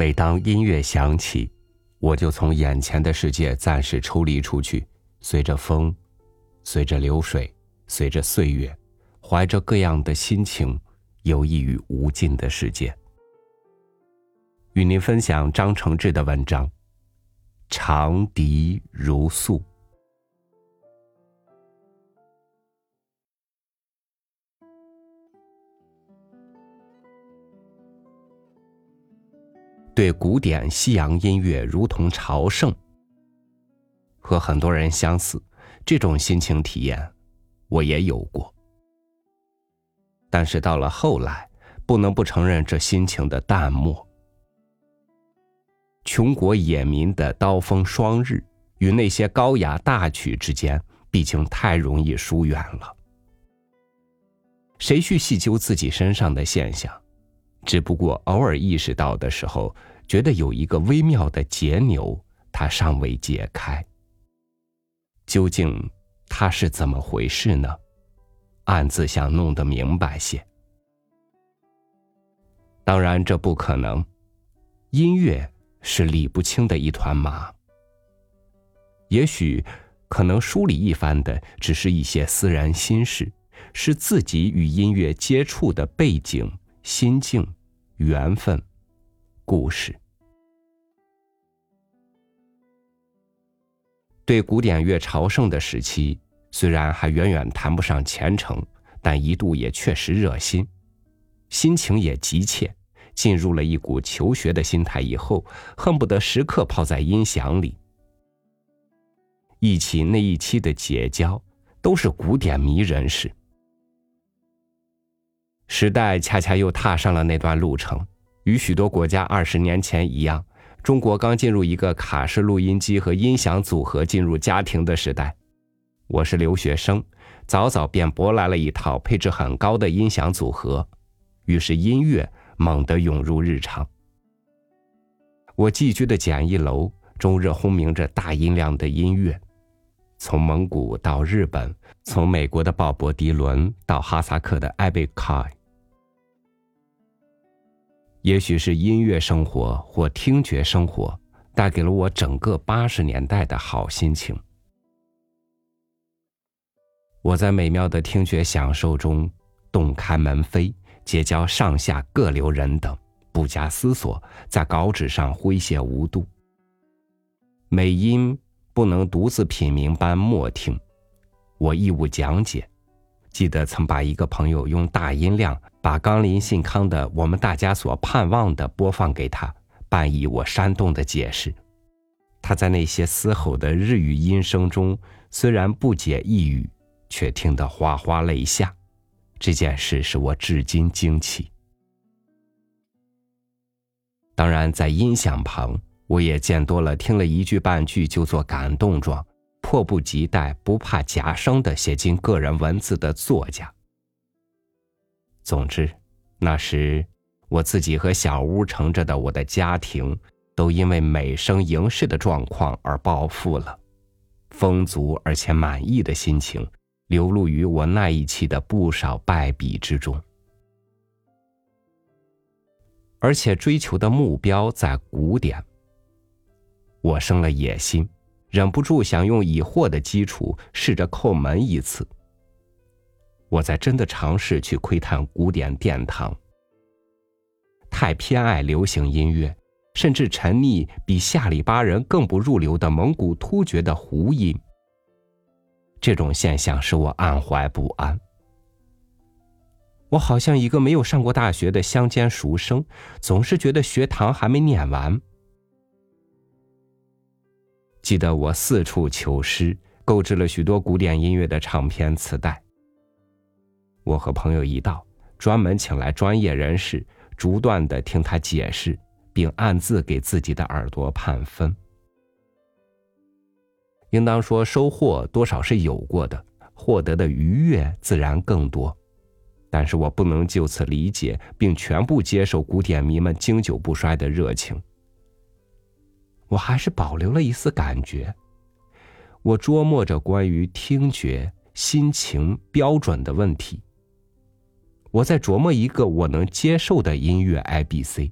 每当音乐响起，我就从眼前的世界暂时抽离出去，随着风，随着流水，随着岁月，怀着各样的心情，游弋于无尽的世界。与您分享张承志的文章《长笛如诉》。对古典西洋音乐如同朝圣，和很多人相似，这种心情体验我也有过。但是到了后来，不能不承认这心情的淡漠。穷国野民的刀锋双日，与那些高雅大曲之间，毕竟太容易疏远了。谁去细究自己身上的现象？只不过偶尔意识到的时候，觉得有一个微妙的结纽，它尚未解开。究竟他是怎么回事呢？暗自想弄得明白些。当然，这不可能。音乐是理不清的一团麻。也许，可能梳理一番的，只是一些私人心事，是自己与音乐接触的背景。心境、缘分、故事，对古典乐朝圣的时期，虽然还远远谈不上虔诚，但一度也确实热心，心情也急切，进入了一股求学的心态。以后恨不得时刻泡在音响里。一起那一期的结交，都是古典迷人士。时代恰恰又踏上了那段路程，与许多国家二十年前一样，中国刚进入一个卡式录音机和音响组合进入家庭的时代。我是留学生，早早便博来了一套配置很高的音响组合，于是音乐猛地涌入日常。我寄居的简易楼终日轰鸣着大音量的音乐，从蒙古到日本，从美国的鲍勃迪伦到哈萨克的艾贝凯。也许是音乐生活或听觉生活带给了我整个八十年代的好心情。我在美妙的听觉享受中洞开门扉，结交上下各流人等，不加思索，在稿纸上挥写无度。美音不能独自品茗般默听，我义务讲解。记得曾把一个朋友用大音量把冈林信康的《我们大家所盼望的》播放给他，伴以我煽动的解释。他在那些嘶吼的日语音声中，虽然不解一语，却听得哗哗泪下。这件事使我至今惊奇。当然，在音响旁，我也见多了听了一句半句就做感动状。迫不及待、不怕夹生的写进个人文字的作家。总之，那时我自己和小屋乘着的我的家庭，都因为美声盈视的状况而暴富了，丰足而且满意的心情流露于我那一期的不少败笔之中，而且追求的目标在古典。我生了野心。忍不住想用以货的基础试着叩门一次。我在真的尝试去窥探古典殿堂。太偏爱流行音乐，甚至沉溺比下里巴人更不入流的蒙古突厥的胡音。这种现象使我暗怀不安。我好像一个没有上过大学的乡间书生，总是觉得学堂还没念完。记得我四处求师，购置了许多古典音乐的唱片磁带。我和朋友一道，专门请来专业人士，逐段的听他解释，并暗自给自己的耳朵判分。应当说，收获多少是有过的，获得的愉悦自然更多。但是我不能就此理解并全部接受古典迷们经久不衰的热情。我还是保留了一丝感觉。我琢磨着关于听觉、心情标准的问题。我在琢磨一个我能接受的音乐 I B C。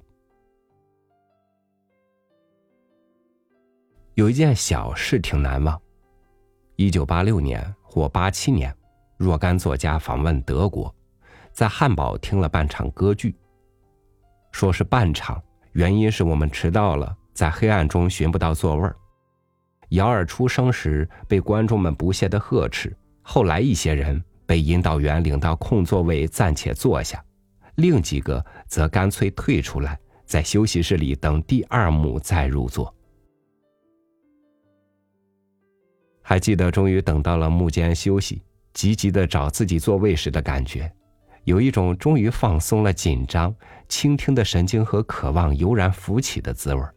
有一件小事挺难忘。一九八六年或八七年，若干作家访问德国，在汉堡听了半场歌剧。说是半场，原因是我们迟到了，在黑暗中寻不到座位儿。姚二出生时被观众们不屑的呵斥，后来一些人被引导员领到空座位暂且坐下，另几个则干脆退出来，在休息室里等第二幕再入座。还记得终于等到了幕间休息，急急的找自己座位时的感觉，有一种终于放松了紧张、倾听的神经和渴望油然浮起的滋味儿。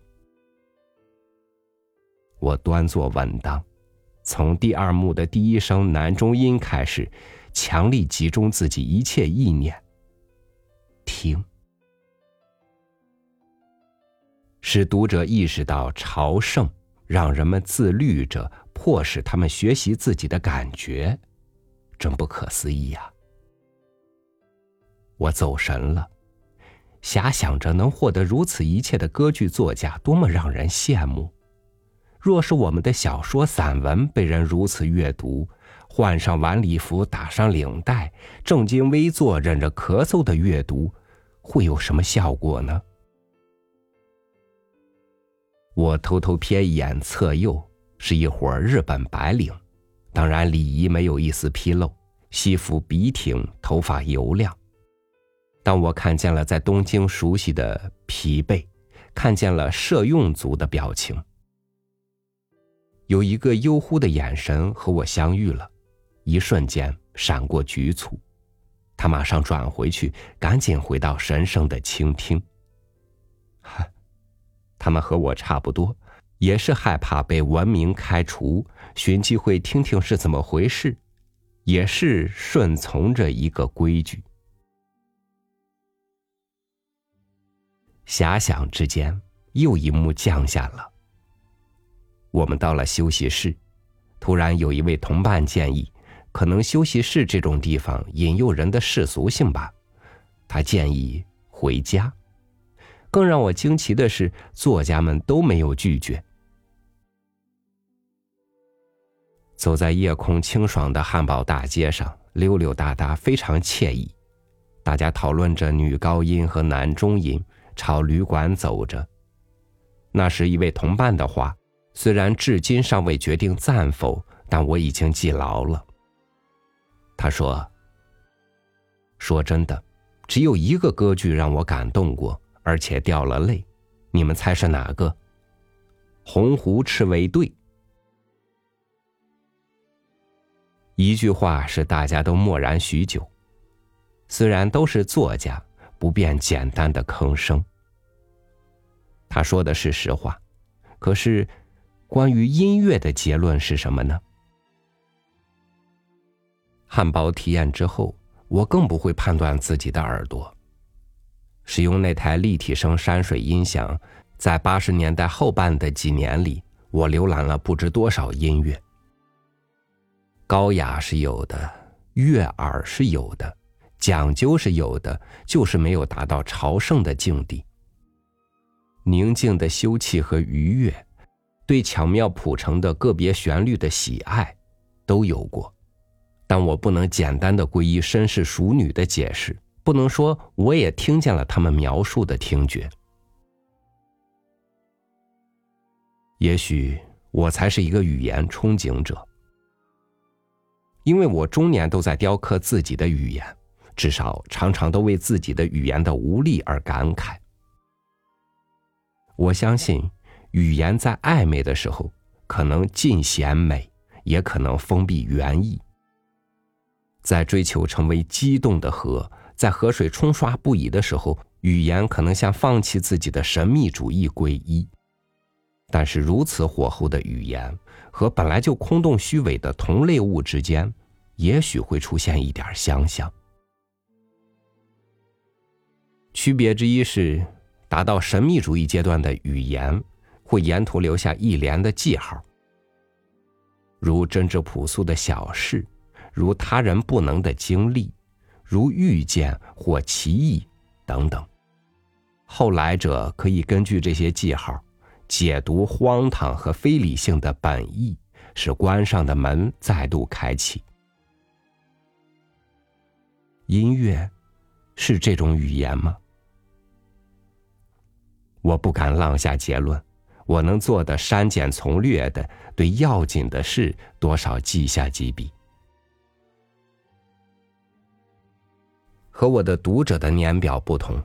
我端坐稳当，从第二幕的第一声男中音开始，强力集中自己一切意念。听，使读者意识到朝圣让人们自律着，迫使他们学习自己的感觉，真不可思议呀！我走神了，遐想着能获得如此一切的歌剧作家，多么让人羡慕。若是我们的小说、散文被人如此阅读，换上晚礼服，打上领带，正襟危坐，忍着咳嗽的阅读，会有什么效果呢？我偷偷瞥一眼侧右，是一伙日本白领，当然礼仪没有一丝纰漏，西服笔挺，头发油亮。当我看见了在东京熟悉的疲惫，看见了社用族的表情。有一个悠忽的眼神和我相遇了，一瞬间闪过局促，他马上转回去，赶紧回到神圣的倾听。哈，他们和我差不多，也是害怕被文明开除，寻机会听听是怎么回事，也是顺从着一个规矩。遐想之间，又一幕降下了。我们到了休息室，突然有一位同伴建议，可能休息室这种地方引诱人的世俗性吧。他建议回家。更让我惊奇的是，作家们都没有拒绝。走在夜空清爽的汉堡大街上，溜溜达达，非常惬意。大家讨论着女高音和男中音，朝旅馆走着。那是一位同伴的话。虽然至今尚未决定赞否，但我已经记牢了。他说：“说真的，只有一个歌剧让我感动过，而且掉了泪。你们猜是哪个？”“红湖赤卫队。”一句话使大家都默然许久。虽然都是作家，不便简单的吭声。他说的是实话，可是。关于音乐的结论是什么呢？汉堡体验之后，我更不会判断自己的耳朵。使用那台立体声山水音响，在八十年代后半的几年里，我浏览了不知多少音乐。高雅是有的，悦耳是有的，讲究是有的，就是没有达到朝圣的境地。宁静的休憩和愉悦。对巧妙谱成的个别旋律的喜爱，都有过，但我不能简单的归依绅士淑女的解释，不能说我也听见了他们描述的听觉。也许我才是一个语言憧憬者，因为我终年都在雕刻自己的语言，至少常常都为自己的语言的无力而感慨。我相信。语言在暧昧的时候，可能尽显美，也可能封闭原意。在追求成为激动的河，在河水冲刷不已的时候，语言可能向放弃自己的神秘主义皈依。但是，如此火候的语言和本来就空洞虚伪的同类物之间，也许会出现一点相像。区别之一是，达到神秘主义阶段的语言。会沿途留下一连的记号，如真挚朴素的小事，如他人不能的经历，如遇见或奇异等等。后来者可以根据这些记号，解读荒唐和非理性的本意，使关上的门再度开启。音乐是这种语言吗？我不敢妄下结论。我能做的删减从略的，对要紧的事多少记下几笔。和我的读者的年表不同，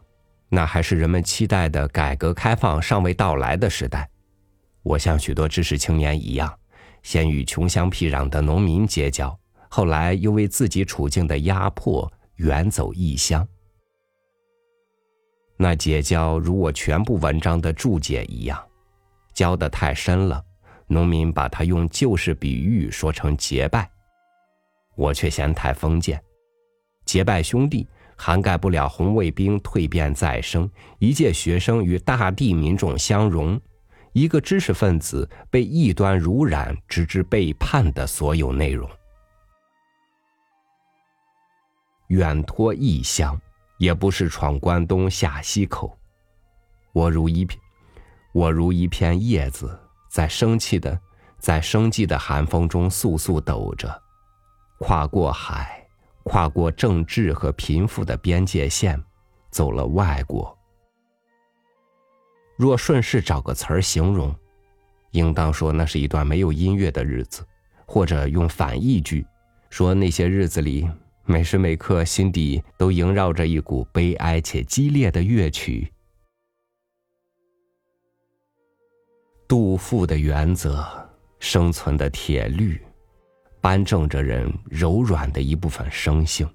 那还是人们期待的改革开放尚未到来的时代。我像许多知识青年一样，先与穷乡僻壤的农民结交，后来又为自己处境的压迫远走异乡。那结交如我全部文章的注解一样。教的太深了，农民把他用旧式比喻说成结拜，我却嫌太封建。结拜兄弟涵盖不了红卫兵蜕变再生，一届学生与大地民众相融，一个知识分子被异端濡染，直至背叛的所有内容。远托异乡，也不是闯关东下西口，我如一片。我如一片叶子，在生气的，在生寂的寒风中簌簌抖着，跨过海，跨过政治和贫富的边界线，走了外国。若顺势找个词儿形容，应当说那是一段没有音乐的日子，或者用反义句，说那些日子里，每时每刻心底都萦绕着一股悲哀且激烈的乐曲。杜甫的原则，生存的铁律，扳正着人柔软的一部分生性。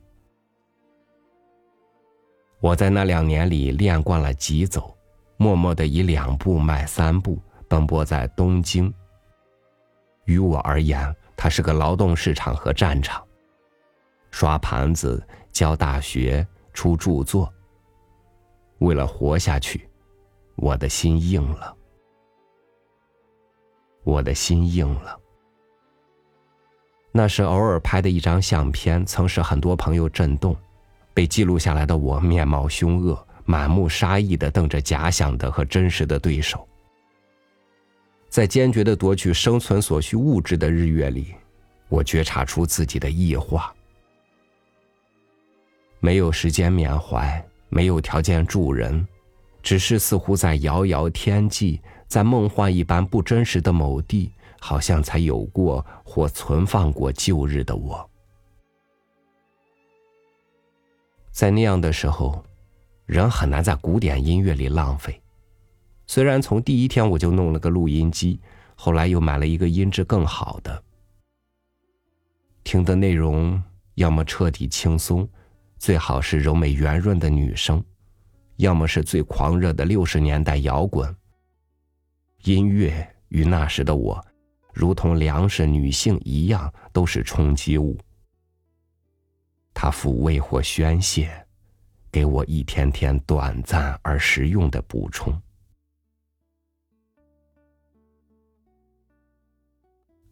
我在那两年里练惯了急走，默默的以两步迈三步，奔波在东京。于我而言，它是个劳动市场和战场。刷盘子、教大学、出著作。为了活下去，我的心硬了。我的心硬了。那是偶尔拍的一张相片，曾使很多朋友震动。被记录下来的我，面貌凶恶，满目杀意的瞪着假想的和真实的对手。在坚决的夺取生存所需物质的日月里，我觉察出自己的异化。没有时间缅怀，没有条件助人，只是似乎在遥遥天际。在梦幻一般不真实的某地，好像才有过或存放过旧日的我。在那样的时候，人很难在古典音乐里浪费。虽然从第一天我就弄了个录音机，后来又买了一个音质更好的。听的内容要么彻底轻松，最好是柔美圆润的女声，要么是最狂热的六十年代摇滚。音乐与那时的我，如同粮食、女性一样，都是冲击物。它抚慰或宣泄，给我一天天短暂而实用的补充。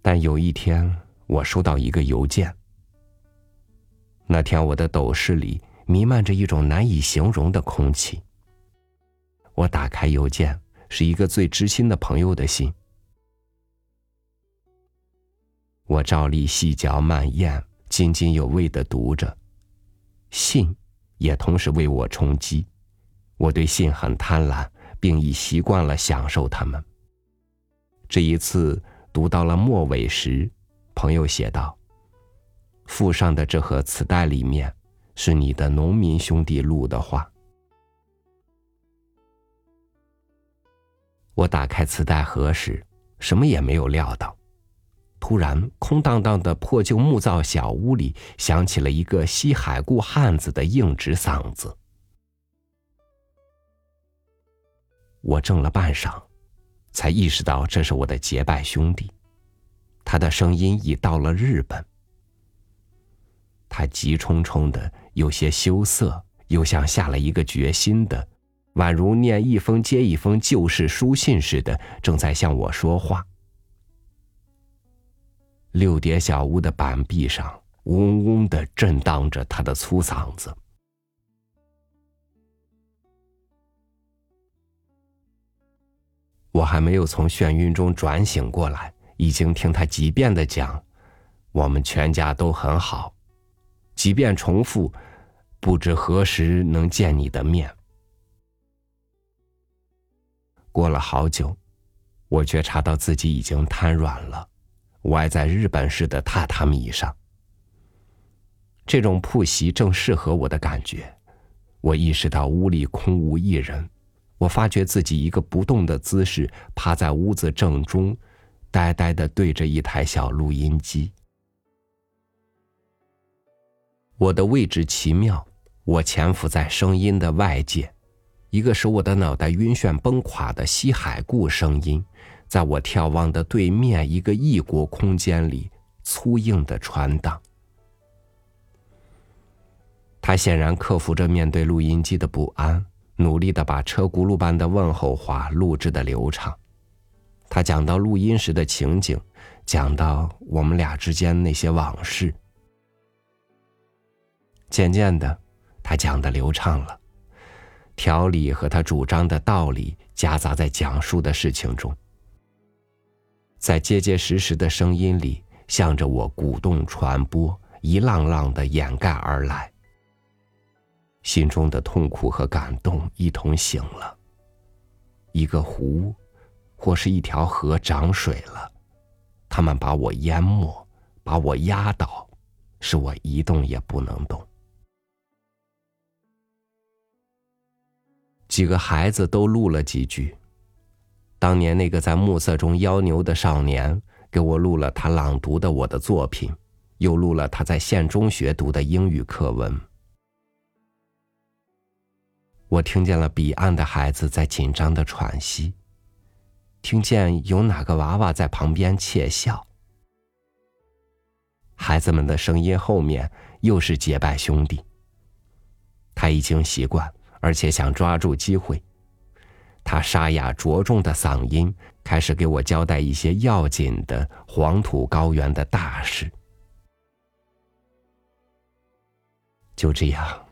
但有一天，我收到一个邮件。那天，我的斗室里弥漫着一种难以形容的空气。我打开邮件。是一个最知心的朋友的信，我照例细嚼慢咽、津津有味的读着，信也同时为我充饥。我对信很贪婪，并已习惯了享受它们。这一次读到了末尾时，朋友写道：“附上的这盒磁带里面是你的农民兄弟录的话。”我打开磁带盒时，什么也没有料到。突然，空荡荡的破旧木造小屋里响起了一个西海固汉子的硬直嗓子。我怔了半晌，才意识到这是我的结拜兄弟。他的声音已到了日本。他急冲冲的，有些羞涩，又像下了一个决心的。宛如念一封接一封旧式书信似的，正在向我说话。六叠小屋的板壁上，嗡嗡的震荡着他的粗嗓子。我还没有从眩晕中转醒过来，已经听他几遍的讲：“我们全家都很好。”即便重复，不知何时能见你的面。过了好久，我觉察到自己已经瘫软了，歪在日本式的榻榻米上。这种铺席正适合我的感觉。我意识到屋里空无一人，我发觉自己一个不动的姿势，趴在屋子正中，呆呆的对着一台小录音机。我的位置奇妙，我潜伏在声音的外界。一个使我的脑袋晕眩崩垮的西海固声音，在我眺望的对面一个异国空间里粗硬的传荡。他显然克服着面对录音机的不安，努力的把车轱辘般的问候话录制的流畅。他讲到录音时的情景，讲到我们俩之间那些往事。渐渐的，他讲的流畅了。条理和他主张的道理夹杂在讲述的事情中，在结结实实的声音里，向着我鼓动传播，一浪浪的掩盖而来。心中的痛苦和感动一同醒了。一个湖，或是一条河涨水了，他们把我淹没，把我压倒，使我一动也不能动。几个孩子都录了几句。当年那个在暮色中妖牛的少年，给我录了他朗读的我的作品，又录了他在县中学读的英语课文。我听见了彼岸的孩子在紧张的喘息，听见有哪个娃娃在旁边窃笑。孩子们的声音后面又是结拜兄弟。他已经习惯。而且想抓住机会，他沙哑着重的嗓音开始给我交代一些要紧的黄土高原的大事。就这样，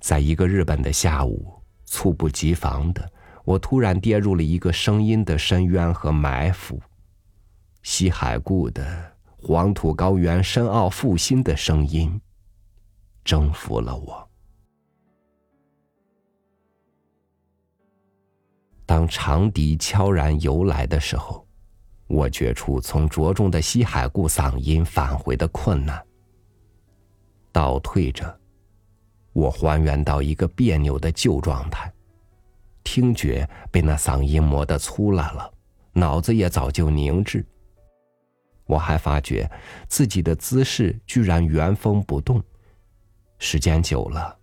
在一个日本的下午，猝不及防的，我突然跌入了一个声音的深渊和埋伏。西海固的黄土高原深奥复兴的声音，征服了我。当长笛悄然游来的时候，我觉出从着重的西海固嗓音返回的困难。倒退着，我还原到一个别扭的旧状态，听觉被那嗓音磨得粗烂了，脑子也早就凝滞。我还发觉自己的姿势居然原封不动，时间久了，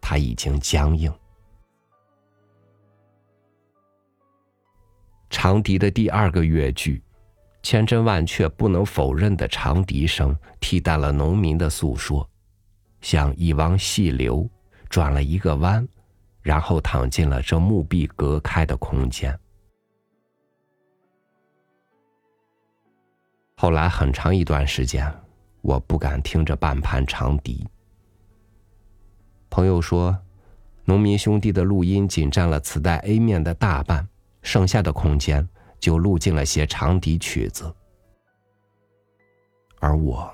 它已经僵硬。长笛的第二个乐句，千真万确、不能否认的长笛声，替代了农民的诉说，像一汪细流，转了一个弯，然后躺进了这木壁隔开的空间。后来很长一段时间，我不敢听着半盘长笛。朋友说，农民兄弟的录音仅占了磁带 A 面的大半。剩下的空间就录进了些长笛曲子，而我，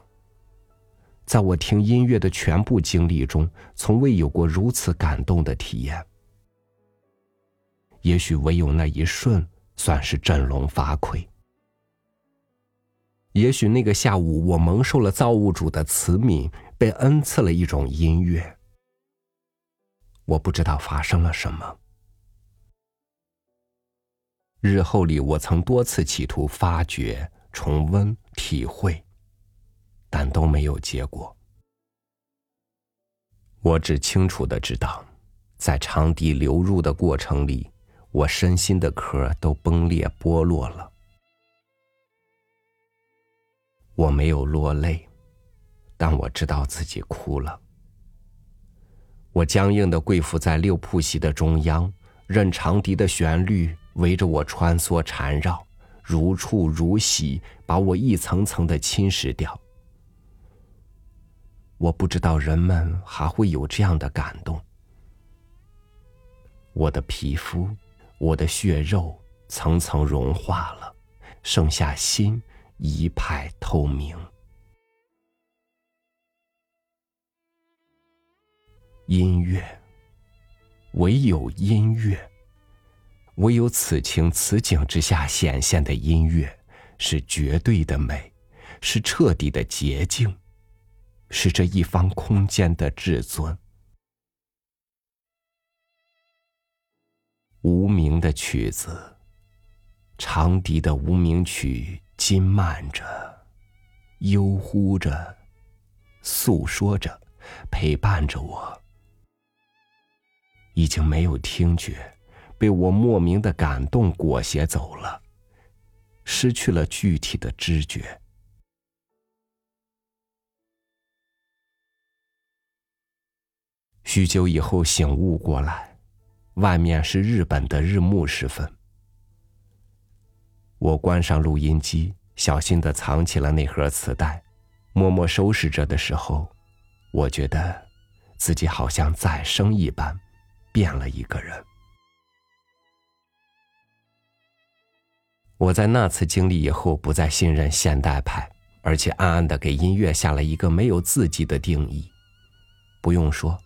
在我听音乐的全部经历中，从未有过如此感动的体验。也许唯有那一瞬算是振聋发聩。也许那个下午，我蒙受了造物主的慈悯，被恩赐了一种音乐。我不知道发生了什么。日后里，我曾多次企图发掘、重温、体会，但都没有结果。我只清楚的知道，在长笛流入的过程里，我身心的壳都崩裂剥落了。我没有落泪，但我知道自己哭了。我僵硬的跪伏在六铺席的中央，任长笛的旋律。围着我穿梭缠绕，如触如洗，把我一层层的侵蚀掉。我不知道人们还会有这样的感动。我的皮肤，我的血肉，层层融化了，剩下心一派透明。音乐，唯有音乐，唯有此情此景之下显现的音乐，是绝对的美，是彻底的洁净，是这一方空间的至尊。无名的曲子，长笛的无名曲，金漫着，悠忽着，诉说着，陪伴着我。已经没有听觉，被我莫名的感动裹挟走了，失去了具体的知觉。许久以后醒悟过来，外面是日本的日暮时分。我关上录音机，小心的藏起了那盒磁带，默默收拾着的时候，我觉得自己好像再生一般。变了一个人。我在那次经历以后，不再信任现代派，而且暗暗的给音乐下了一个没有自己的定义。不用说，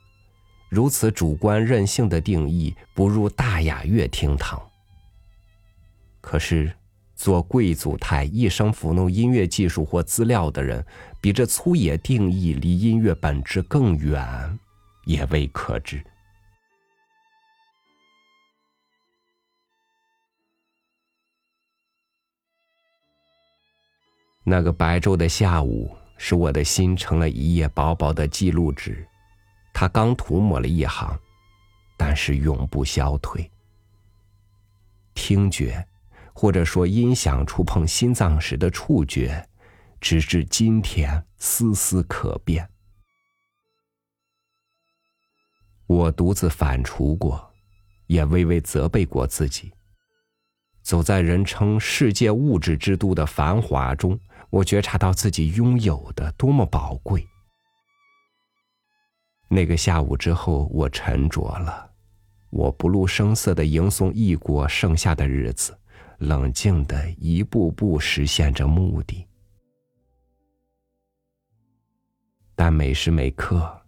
如此主观任性的定义，不入大雅乐厅堂。可是，做贵族态一生抚弄音乐技术或资料的人，比这粗野定义离音乐本质更远，也未可知。那个白昼的下午，使我的心成了一页薄薄的记录纸。它刚涂抹了一行，但是永不消退。听觉，或者说音响触碰心脏时的触觉，直至今天丝丝可辨。我独自反刍过，也微微责备过自己。走在人称世界物质之都的繁华中。我觉察到自己拥有的多么宝贵。那个下午之后，我沉着了，我不露声色的迎送异国剩下的日子，冷静的一步步实现着目的。但每时每刻，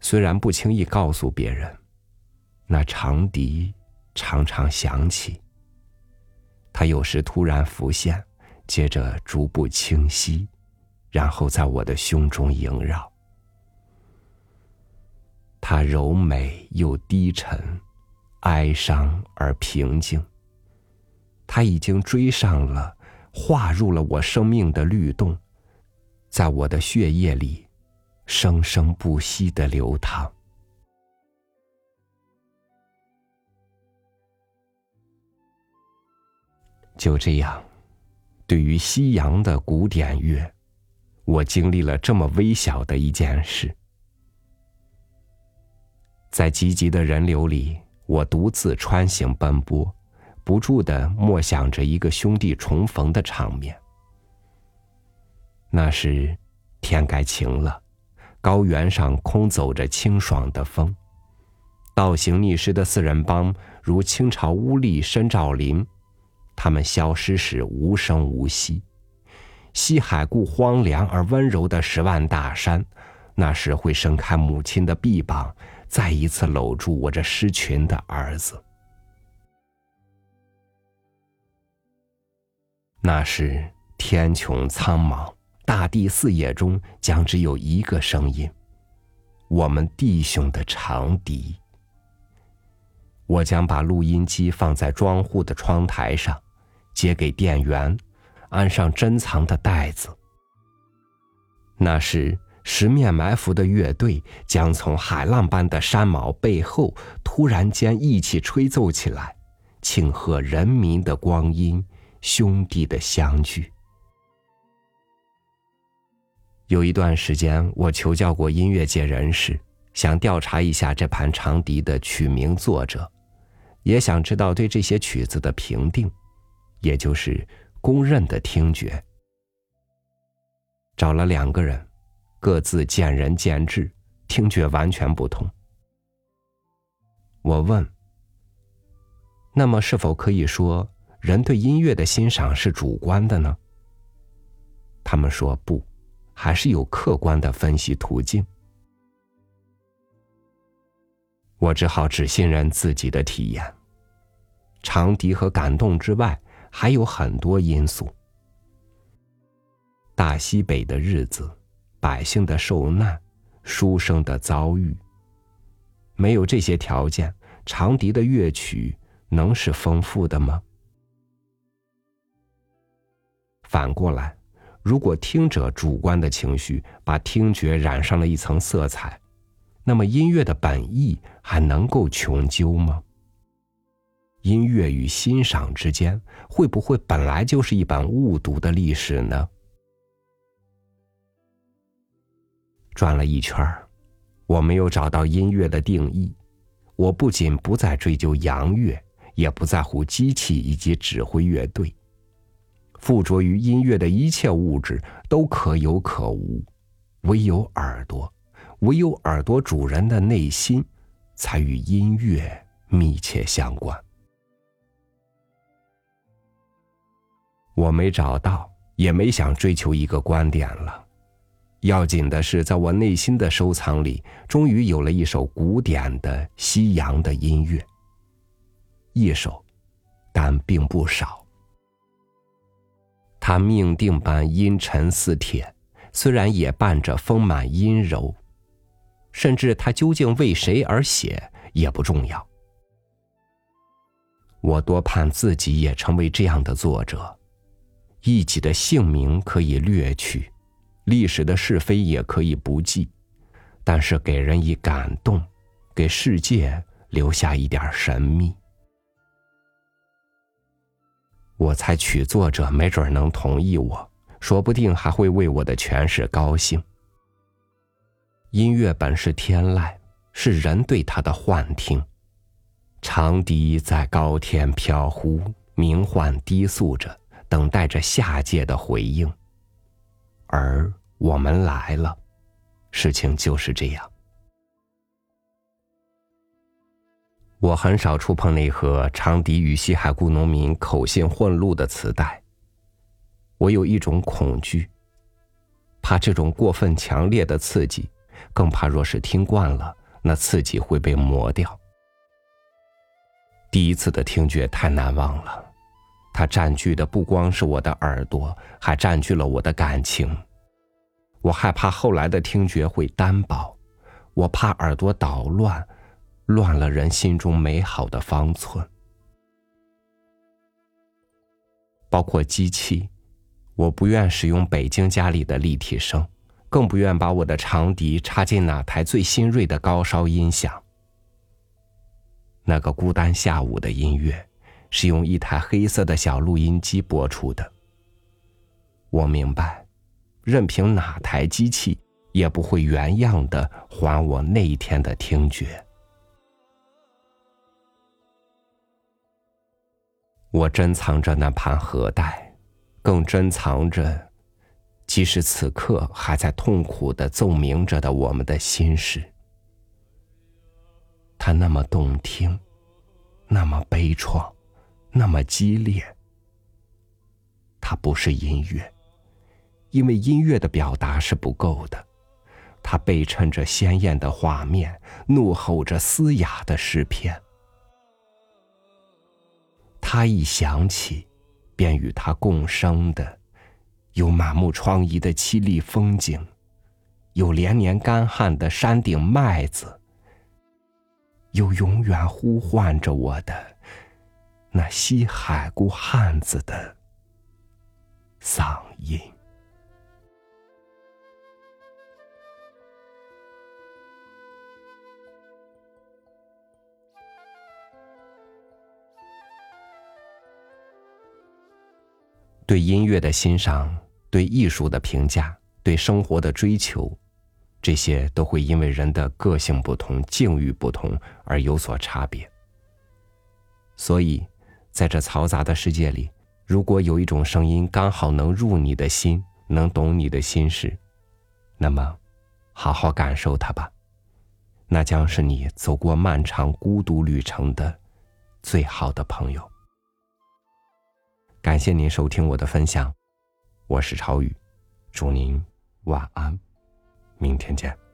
虽然不轻易告诉别人，那长笛常常响起，它有时突然浮现。接着逐步清晰，然后在我的胸中萦绕。它柔美又低沉，哀伤而平静。它已经追上了，化入了我生命的律动，在我的血液里，生生不息的流淌。就这样。对于西洋的古典乐，我经历了这么微小的一件事。在积极的人流里，我独自穿行奔波，不住的默想着一个兄弟重逢的场面。那时，天该晴了，高原上空走着清爽的风，倒行逆施的四人帮如清朝乌力申兆林。他们消失时无声无息，西海固荒凉而温柔的十万大山，那时会伸开母亲的臂膀，再一次搂住我这失群的儿子。那时天穹苍茫，大地四野中将只有一个声音：我们弟兄的长笛。我将把录音机放在庄户的窗台上。接给店员，安上珍藏的袋子。那时，十面埋伏的乐队将从海浪般的山毛背后突然间一起吹奏起来，庆贺人民的光阴，兄弟的相聚。有一段时间，我求教过音乐界人士，想调查一下这盘长笛的曲名作者，也想知道对这些曲子的评定。也就是公认的听觉，找了两个人，各自见仁见智，听觉完全不同。我问：“那么，是否可以说人对音乐的欣赏是主观的呢？他们说不，还是有客观的分析途径。我只好只信任自己的体验。长笛和感动之外，还有很多因素。大西北的日子，百姓的受难，书生的遭遇。没有这些条件，长笛的乐曲能是丰富的吗？反过来，如果听者主观的情绪把听觉染上了一层色彩。那么音乐的本意还能够穷究吗？音乐与欣赏之间会不会本来就是一本误读的历史呢？转了一圈我没有找到音乐的定义。我不仅不再追究洋乐，也不在乎机器以及指挥乐队。附着于音乐的一切物质都可有可无，唯有耳朵。唯有耳朵主人的内心，才与音乐密切相关。我没找到，也没想追求一个观点了。要紧的是，在我内心的收藏里，终于有了一首古典的西洋的音乐。一首，但并不少。它命定般阴沉似铁，虽然也伴着丰满阴柔。甚至他究竟为谁而写也不重要。我多盼自己也成为这样的作者，一己的姓名可以略去，历史的是非也可以不记，但是给人以感动，给世界留下一点神秘。我猜曲作者没准能同意我，说不定还会为我的诠释高兴。音乐本是天籁，是人对它的幻听。长笛在高天飘忽，鸣唤低诉着，等待着下界的回应。而我们来了，事情就是这样。我很少触碰那盒长笛与西海固农民口信混录的磁带。我有一种恐惧，怕这种过分强烈的刺激。更怕，若是听惯了，那刺激会被磨掉。第一次的听觉太难忘了，它占据的不光是我的耳朵，还占据了我的感情。我害怕后来的听觉会单薄，我怕耳朵捣乱，乱了人心中美好的方寸。包括机器，我不愿使用北京家里的立体声。更不愿把我的长笛插进哪台最新锐的高烧音响。那个孤单下午的音乐，是用一台黑色的小录音机播出的。我明白，任凭哪台机器，也不会原样的还我那一天的听觉。我珍藏着那盘盒带，更珍藏着。即使此刻还在痛苦的奏鸣着的我们的心事，它那么动听，那么悲怆，那么激烈。它不是音乐，因为音乐的表达是不够的。它背衬着鲜艳的画面，怒吼着嘶哑的诗篇。它一响起，便与它共生的。有满目疮痍的凄厉风景，有连年干旱的山顶麦子，有永远呼唤着我的那西海固汉子的嗓音。对音乐的欣赏，对艺术的评价，对生活的追求，这些都会因为人的个性不同、境遇不同而有所差别。所以，在这嘈杂的世界里，如果有一种声音刚好能入你的心，能懂你的心事，那么，好好感受它吧。那将是你走过漫长孤独旅程的最好的朋友。感谢您收听我的分享，我是超宇，祝您晚安，明天见。